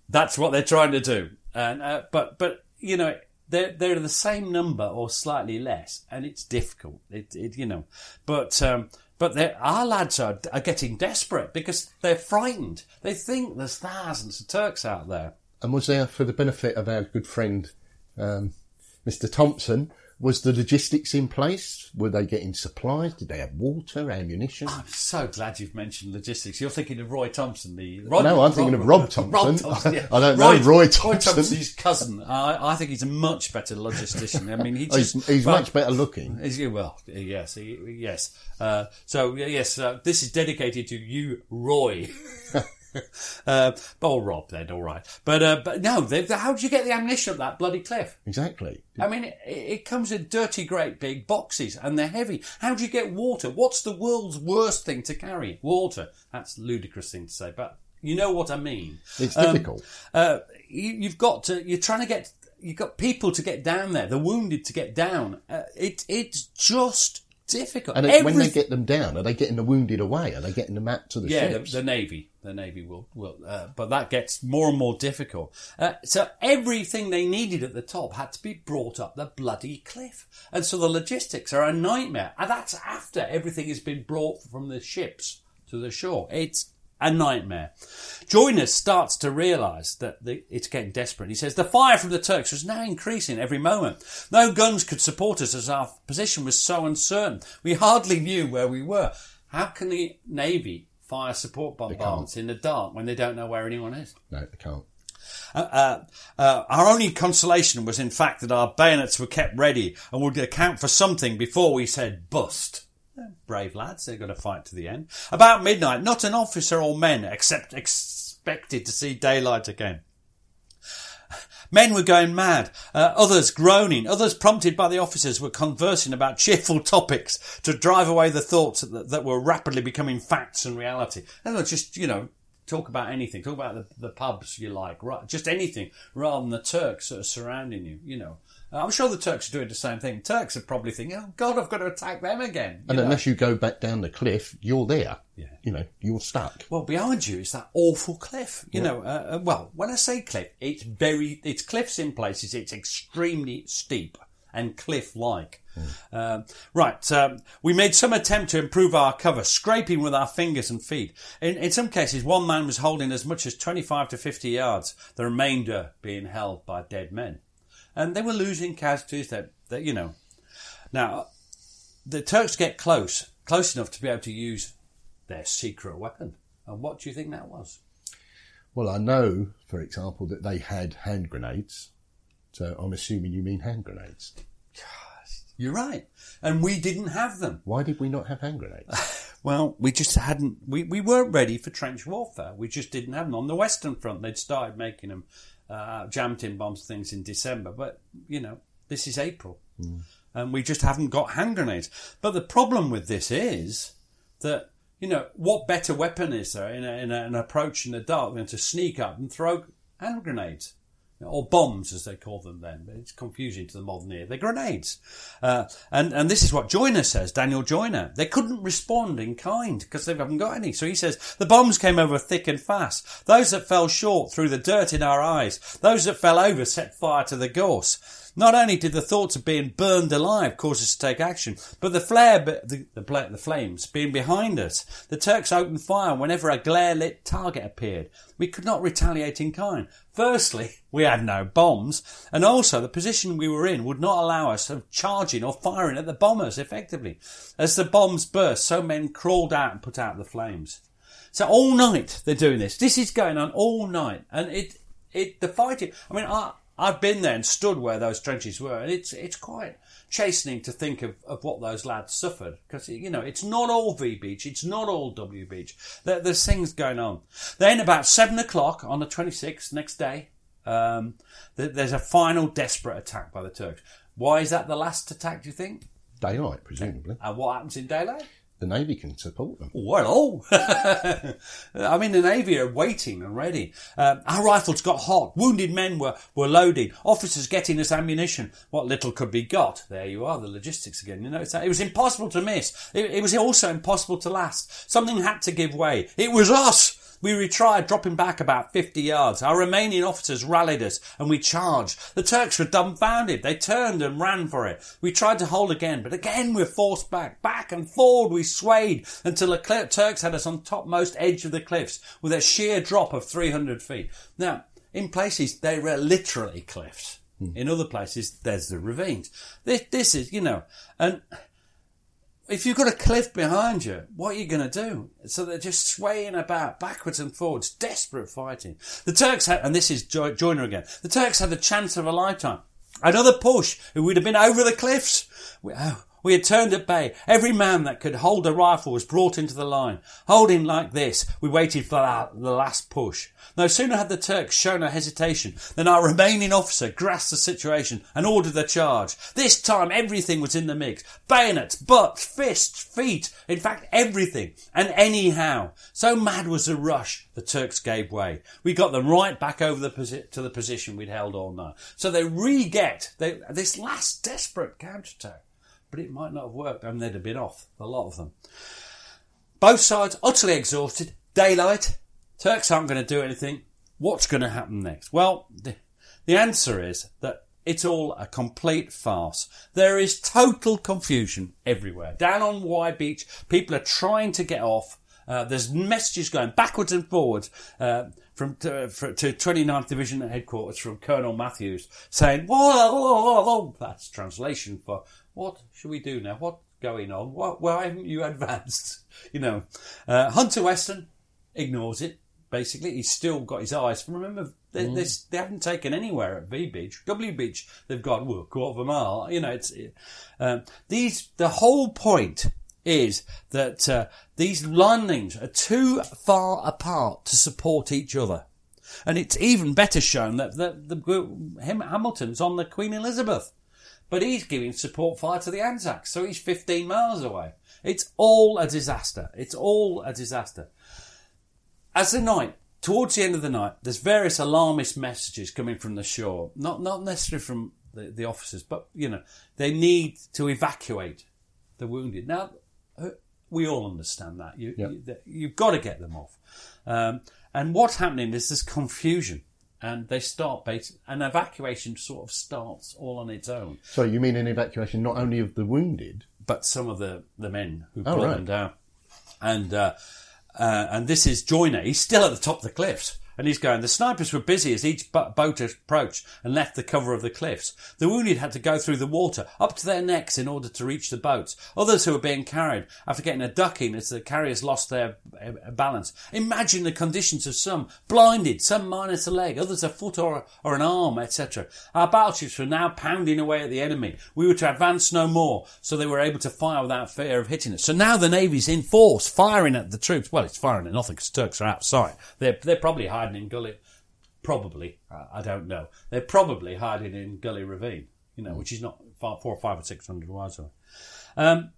That's what they're trying to do. And uh, but but you know they're they're the same number or slightly less, and it's difficult. It, it you know, but. Um, but our lads are, are getting desperate because they're frightened. They think there's thousands of Turks out there. And was there, for the benefit of our good friend um, Mr. Thompson, was the logistics in place? Were they getting supplies? Did they have water, ammunition? I'm so glad you've mentioned logistics. You're thinking of Roy Thompson, the No, I'm thinking of Rob Thompson. Rob Thompson yeah. I don't know Roy Thompson. Roy Thompson's cousin. I, I think he's a much better logistician. I mean, he Oh, he's- he's but- much better looking. Is he? Well, yes, he, yes. Uh, so yes, uh, this is dedicated to you, Roy. uh, oh, Rob, then all right. But uh, but no, they, how do you get the ammunition up that bloody cliff? Exactly. I mean, it, it comes in dirty, great big boxes, and they're heavy. How do you get water? What's the world's worst thing to carry? Water. That's a ludicrous thing to say, but you know what I mean. It's Um, difficult. uh, you, you've got to. You're trying to get. You've got people to get down there. The wounded to get down. Uh, it it's just difficult. And it- when they get them down, are they getting the wounded away? Are they getting them out to the ships? yeah, the, the navy, the navy will will, uh, but that gets more and more difficult. Uh, so everything they needed at the top had to be brought up the bloody cliff, and so the logistics are a nightmare. And that's after everything has been brought from the ships to the shore. It's a nightmare. Joiner starts to realise that the, it's getting desperate. He says the fire from the Turks was now increasing every moment. No guns could support us as our position was so uncertain. We hardly knew where we were. How can the Navy fire support bombardments in the dark when they don't know where anyone is? no, they can't. Uh, uh, uh, our only consolation was in fact that our bayonets were kept ready and would account for something before we said bust. Brave lads, they're going to fight to the end. About midnight, not an officer or men except expected to see daylight again. Men were going mad, uh, others groaning, others prompted by the officers were conversing about cheerful topics to drive away the thoughts that, that were rapidly becoming facts and reality. And just, you know, talk about anything, talk about the, the pubs you like, right, just anything, rather than the Turks that are surrounding you, you know. I'm sure the Turks are doing the same thing. Turks are probably thinking, oh God, I've got to attack them again. you And know. unless you go back down the cliff, you're there. Yeah. You know, you're stuck. Well, behind you is that awful cliff. You Yeah. know, uh, uh, well, when I say cliff, it's very, it's cliffs in places. It's extremely steep and cliff-like. Um, right, um, we made some attempt to improve our cover, scraping with our fingers and feet. In, in some cases, one man was holding as much as 25 to 50 yards, the remainder being held by dead men. And they were losing casualties that, that you know. Now, the Turks get close, close enough to be able to use their secret weapon. And what do you think that was? Well, I know, for example, that they had hand grenades. So I'm assuming you mean hand grenades. You're right. And we didn't have them. Why did we not have hand grenades? Well, we just hadn't, we, we weren't ready for trench warfare. We just didn't have them. On the Western Front, they'd started making them, uh, jam tin bombs, things in December. But, you know, this is April. And we just haven't got hand grenades. But the problem with this is that, you know, what better weapon is there in, a, in a, an approach in the dark than to sneak up and throw hand grenades? Or bombs, as they call them then. It's confusing to the modern ear. They're grenades. Uh, and, and this is what Joyner says, Daniel Joyner. They couldn't respond in kind because they haven't got any. So he says, the bombs came over thick and fast. Those that fell short threw the dirt in our eyes. Those that fell over set fire to the gorse. Not only did the thoughts of being burned alive cause us to take action, but the flare, the, the, the flames being behind us, the Turks opened fire whenever a glare lit target appeared. We could not retaliate in kind. Firstly, we had no bombs, and also the position we were in would not allow us of charging or firing at the bombers effectively. As the bombs burst, so men crawled out and put out the flames. So all night they're doing this. This is going on all night, and it it the fighting. I mean, I I've been there and stood where those trenches were, and it's it's quite chastening to think of, of what those lads suffered because you know it's not all V Beach, it's not all W Beach. There, there's things going on. Then about seven o'clock on the 26th, next day, um, th- there's a final desperate attack by the Turks. Why is that the last attack? Do you think? Daylight, presumably. And what happens in daylight? The Navy can support them. Well, I mean, the Navy are waiting and ready. Um, our rifles got hot. Wounded men were, were loading. Officers getting us ammunition. What little could be got. There you are, the logistics again. You know, it was impossible to miss. It, it was also impossible to last. Something had to give way. It was us! We retried, dropping back about 50 yards. Our Romanian officers rallied us and we charged. The Turks were dumbfounded. They turned and ran for it. We tried to hold again, but again we were forced back. Back and forward we swayed until the Turks had us on topmost edge of the cliffs with a sheer drop of 300 feet. Now, in places, they were literally cliffs. Hmm. In other places, there's the ravines. This, this is, you know, and if you've got a cliff behind you, what are you going to do? So they're just swaying about backwards and forwards, desperate fighting. The Turks had, and this is jo- Joyner again, the Turks had the chance of a lifetime. Another push, it would have been over the cliffs. We, oh, we had turned at bay. Every man that could hold a rifle was brought into the line. Holding like this, we waited for the last push. No sooner had the Turks shown a hesitation than our remaining officer grasped the situation and ordered the charge. This time everything was in the mix. Bayonets, butts, fists, feet, in fact everything. And anyhow, so mad was the rush, the Turks gave way. We got them right back over the posi- to the position we'd held all night. So they re-get they, this last desperate counterattack. But it might not have worked and they'd have been off, a lot of them. Both sides utterly exhausted. Daylight. Turks aren't going to do anything. What's going to happen next? Well, the, the answer is that it's all a complete farce. There is total confusion everywhere. Down on Y Beach, people are trying to get off. Uh, there's messages going backwards and forwards uh, from to, for, to 29th Division headquarters from Colonel Matthews saying, whoa, whoa, whoa, whoa. that's translation for what should we do now? What's going on? What, why haven't you advanced? You know, uh, Hunter Weston ignores it. Basically, he's still got his eyes. Remember, they, Mm. they, they haven't taken anywhere at V Beach. W Beach, they've got well, a quarter of a mile. You know, it's um, these. The whole point is that uh, these landings are too far apart to support each other. And it's even better shown that the, the him, Hamilton's on the Queen Elizabeth, but he's giving support fire to the Anzacs, so he's 15 miles away. It's all a disaster. It's all a disaster. As the night, towards the end of the night, there's various alarmist messages coming from the shore. Not not necessarily from the, the officers, but you know they need to evacuate the wounded. Now uh, we all understand that You, yep. you, you've got to get them off. Um, and what's happening is there's confusion, and they start bas an evacuation sort of starts all on its own. So you mean an evacuation not only of the wounded, but some of the, the men who Oh, brought right. them down. And uh, uh, and this is Joyner. He's still at the top of the cliffs. And he's going, the snipers were busy as each boat approached and left the cover of the cliffs. The wounded had to go through the water up to their necks in order to reach the boats. Others who were being carried after getting a ducking as the carriers lost their uh, balance. Imagine the conditions of some blinded, some minus a leg, others a foot or, or an arm, etc. Our battleships were now pounding away at the enemy. We were to advance no more, so they were able to fire without fear of hitting us. So now the Navy's in force, firing at the troops. Well, it's firing at nothing because Turks are outside. They're, they're probably hiding in Gully. Probably, I don't know. They're probably hiding in Gully Ravine, you know, which is not far, four or five or six hundred miles away. Um,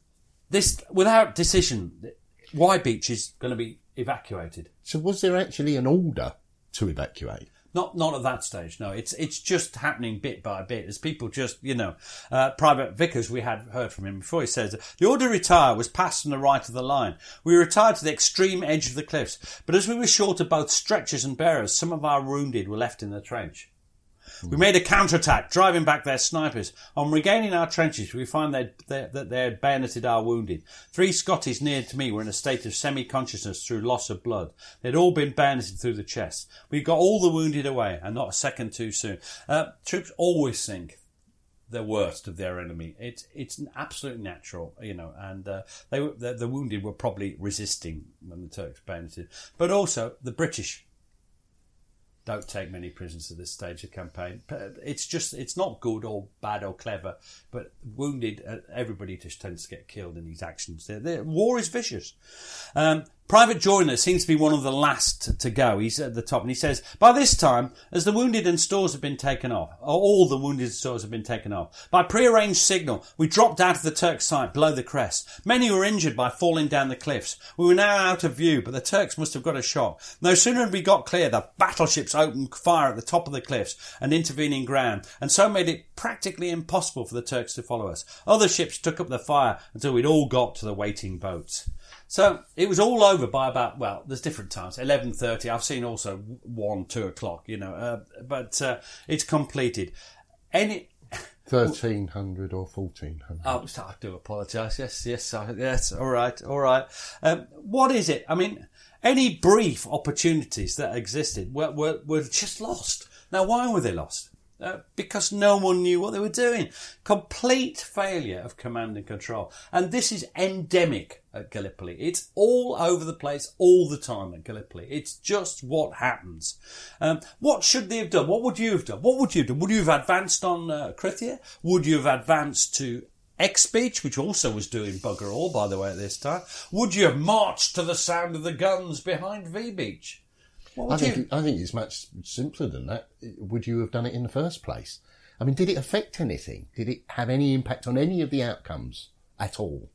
this, without decision, Y Beach is going to be evacuated. So was there actually an order to evacuate? Not not at that stage. No, it's it's just happening bit by bit as people just you know. Uh, Private Vickers, we had heard from him before. He says the order to retire was passed on the right of the line. We retired to the extreme edge of the cliffs, but as we were short of both stretchers and bearers, some of our wounded were left in the trench. We made a counterattack, driving back their snipers. On regaining our trenches, we find that they, had bayoneted our wounded. Three Scotties near to me were in a state of semi-consciousness through loss of blood. They'd all been bayoneted through the chest. We got all the wounded away, and not a second too soon. Uh, troops always think the worst of their enemy. It's it's absolutely natural, you know. And uh, they the, the wounded were probably resisting when the Turks bayoneted, but also the British don't take many prisoners at this stage of campaign. It's just, it's not good or bad or clever, but wounded, uh, everybody just tends to get killed in these actions. They're, war is vicious. Um, Private Joyner seems to be one of the last to go. He's at the top and he says, by this time, as the wounded and stores have been taken off, all the wounded and stores have been taken off, by prearranged signal, we dropped out of the Turks' sight below the crest. Many were injured by falling down the cliffs. We were now out of view, but the Turks must have got a shot. No sooner had we got clear, the battleships opened fire at the top of the cliffs and intervening ground, and so made it practically impossible for the Turks to follow us. Other ships took up the fire until we'd all got to the waiting boats. So it was all over by about well, there's different times. Eleven thirty. I've seen also one, two o'clock. You know, uh, but uh, it's completed. Any. Thirteen hundred or fourteen hundred. Oh, I do apologise. Yes, yes, yes. All right, all right. Um, what is it? I mean, any brief opportunities that existed were, were, were just lost. Now, why were they lost? Uh, because no one knew what they were doing. Complete failure of command and control. And this is endemic at Gallipoli. It's all over the place all the time at Gallipoli. It's just what happens. Um, what should they have done? What would you have done? What would you have done? Would you have advanced on uh, Krithia? Would you have advanced to X Beach, which also was doing bugger all, by the way, at this time? Would you have marched to the sound of the guns behind V Beach? I think, you... I think it's much simpler than that. Would you have done it in the first place? I mean, did it affect anything? Did it have any impact on any of the outcomes at all?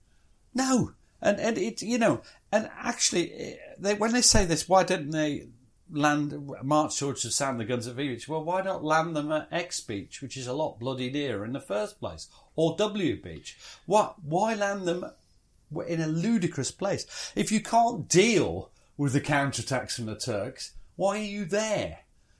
No. And, and it, you know, and actually, eh, they, when they say this, why didn't they land, march towards the sound the guns at V Beach? Well, why not land them at X Beach, which is a lot bloody nearer in the first place? Or W Beach? What, why land them in a ludicrous place? If you can't deal with the counterattacks from the Turks. Why are you there?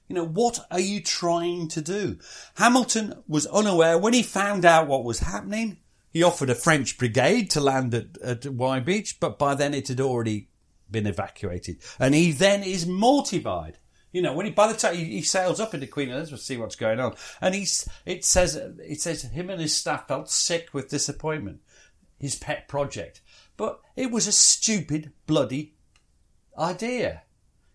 You know, what are you trying to do? Hamilton was unaware when he found out what was happening. He offered a French brigade to land at, at Y Beach, but by then it had already been evacuated. And he then is mortified. You know, when he by the time he, he, sails up into Queen Elizabeth see what's going on, and he's it says it says him and his staff felt sick with disappointment, his pet project, but it was a stupid bloody idea.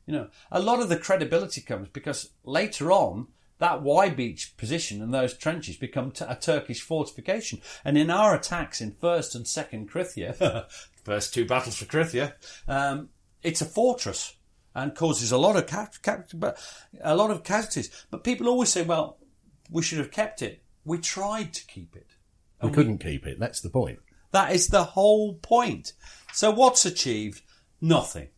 You know, a lot of the credibility comes because later on, that Y Beach position and those trenches become t- a Turkish fortification. And in our attacks in first and second Krithia, first two battles for Krithia, um, it's a fortress and causes a lot of ca- ca- a lot of casualties. But people always say, "Well, we should have kept it." We tried to keep it. We couldn't we, keep it. That's the point. That is the whole point. So what's achieved? Nothing.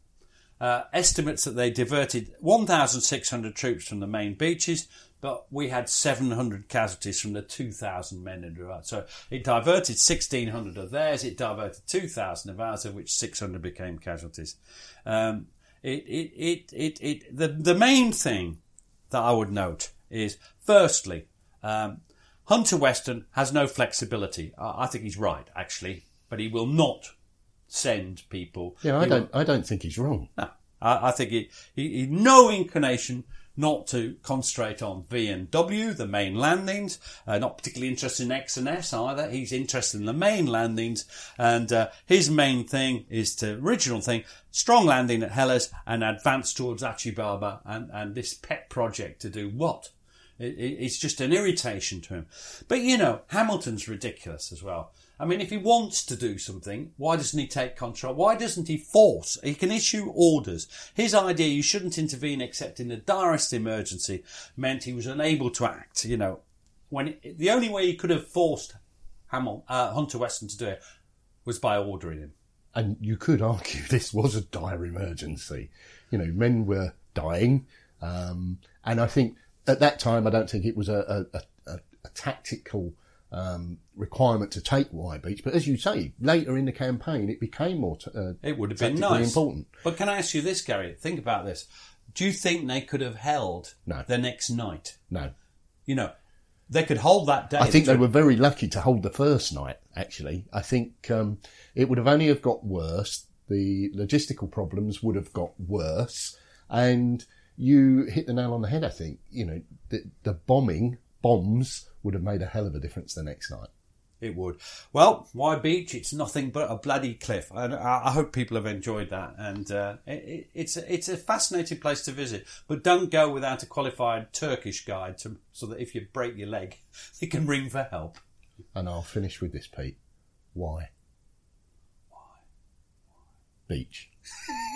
Uh, estimates that they diverted 1,600 troops from the main beaches, but we had 700 casualties from the 2,000 men in Iraq. So it diverted 1,600 of theirs, it diverted 2,000 of ours, of which 600 became casualties. Um, it, it, it, it, it, the, the main thing that I would note is, firstly, um, Hunter Weston has no flexibility. I, I think he's right, actually, but he will not send people. Yeah, I don't. I don't think he's wrong. No, I, I think he, he, he no inclination not to concentrate on V and W, the main landings. Uh, not particularly interested in X and S either. He's interested in the main landings, and uh, his main thing is to original thing: strong landing at Helles and advance towards Achi Baba, and and this pet project to do what? It, it, it's just an irritation to him. But you know, Hamilton's ridiculous as well. I mean, if he wants to do something, why doesn't he take control? Why doesn't he force? He can issue orders. His idea, you shouldn't intervene except in the direst emergency, meant he was unable to act. You know, when it, the only way he could have forced Hamil, uh, Hunter Weston to do it was by ordering him. And you could argue this was a dire emergency. You know, men were dying, um, and I think at that time, I don't think it was a, a, a, a tactical um, requirement to take Y Beach. But as you say, later in the campaign, it became more. T- uh, it would have been nice. important. But can I ask you this, Gary? Think about this. Do you think they could have held no. the next night? No. You know, they could hold that day. I think they were very lucky to hold the first night. Actually, I think um, it would have only have got worse. The logistical problems would have got worse, and you hit the nail on the head. I think you know the, the bombing bombs would have made a hell of a difference the next night. It would. Well, why Beach? It's nothing but a bloody cliff, and I, hope people have enjoyed that. And uh, it, it's a, it's a fascinating place to visit, but don't go without a qualified Turkish guide, to, so that if you break your leg, you can ring for help. And I'll finish with this, Pete. Why? Why? Beach.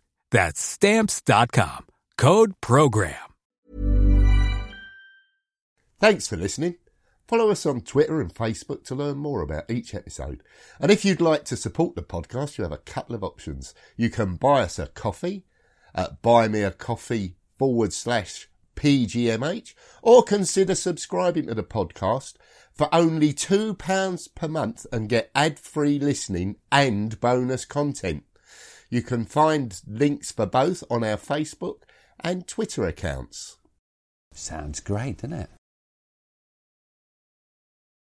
That's stamps.com. Code program. Thanks for listening. Follow us on Twitter and Facebook to learn more about each episode. And if you'd like to support the podcast, you have a couple of options. You can buy us a coffee at buymeacoffee forward slash PGMH or consider subscribing to the podcast for only £2 per month and get ad free listening and bonus content. You can find links for both on our Facebook and Twitter accounts. Sounds great, doesn't it?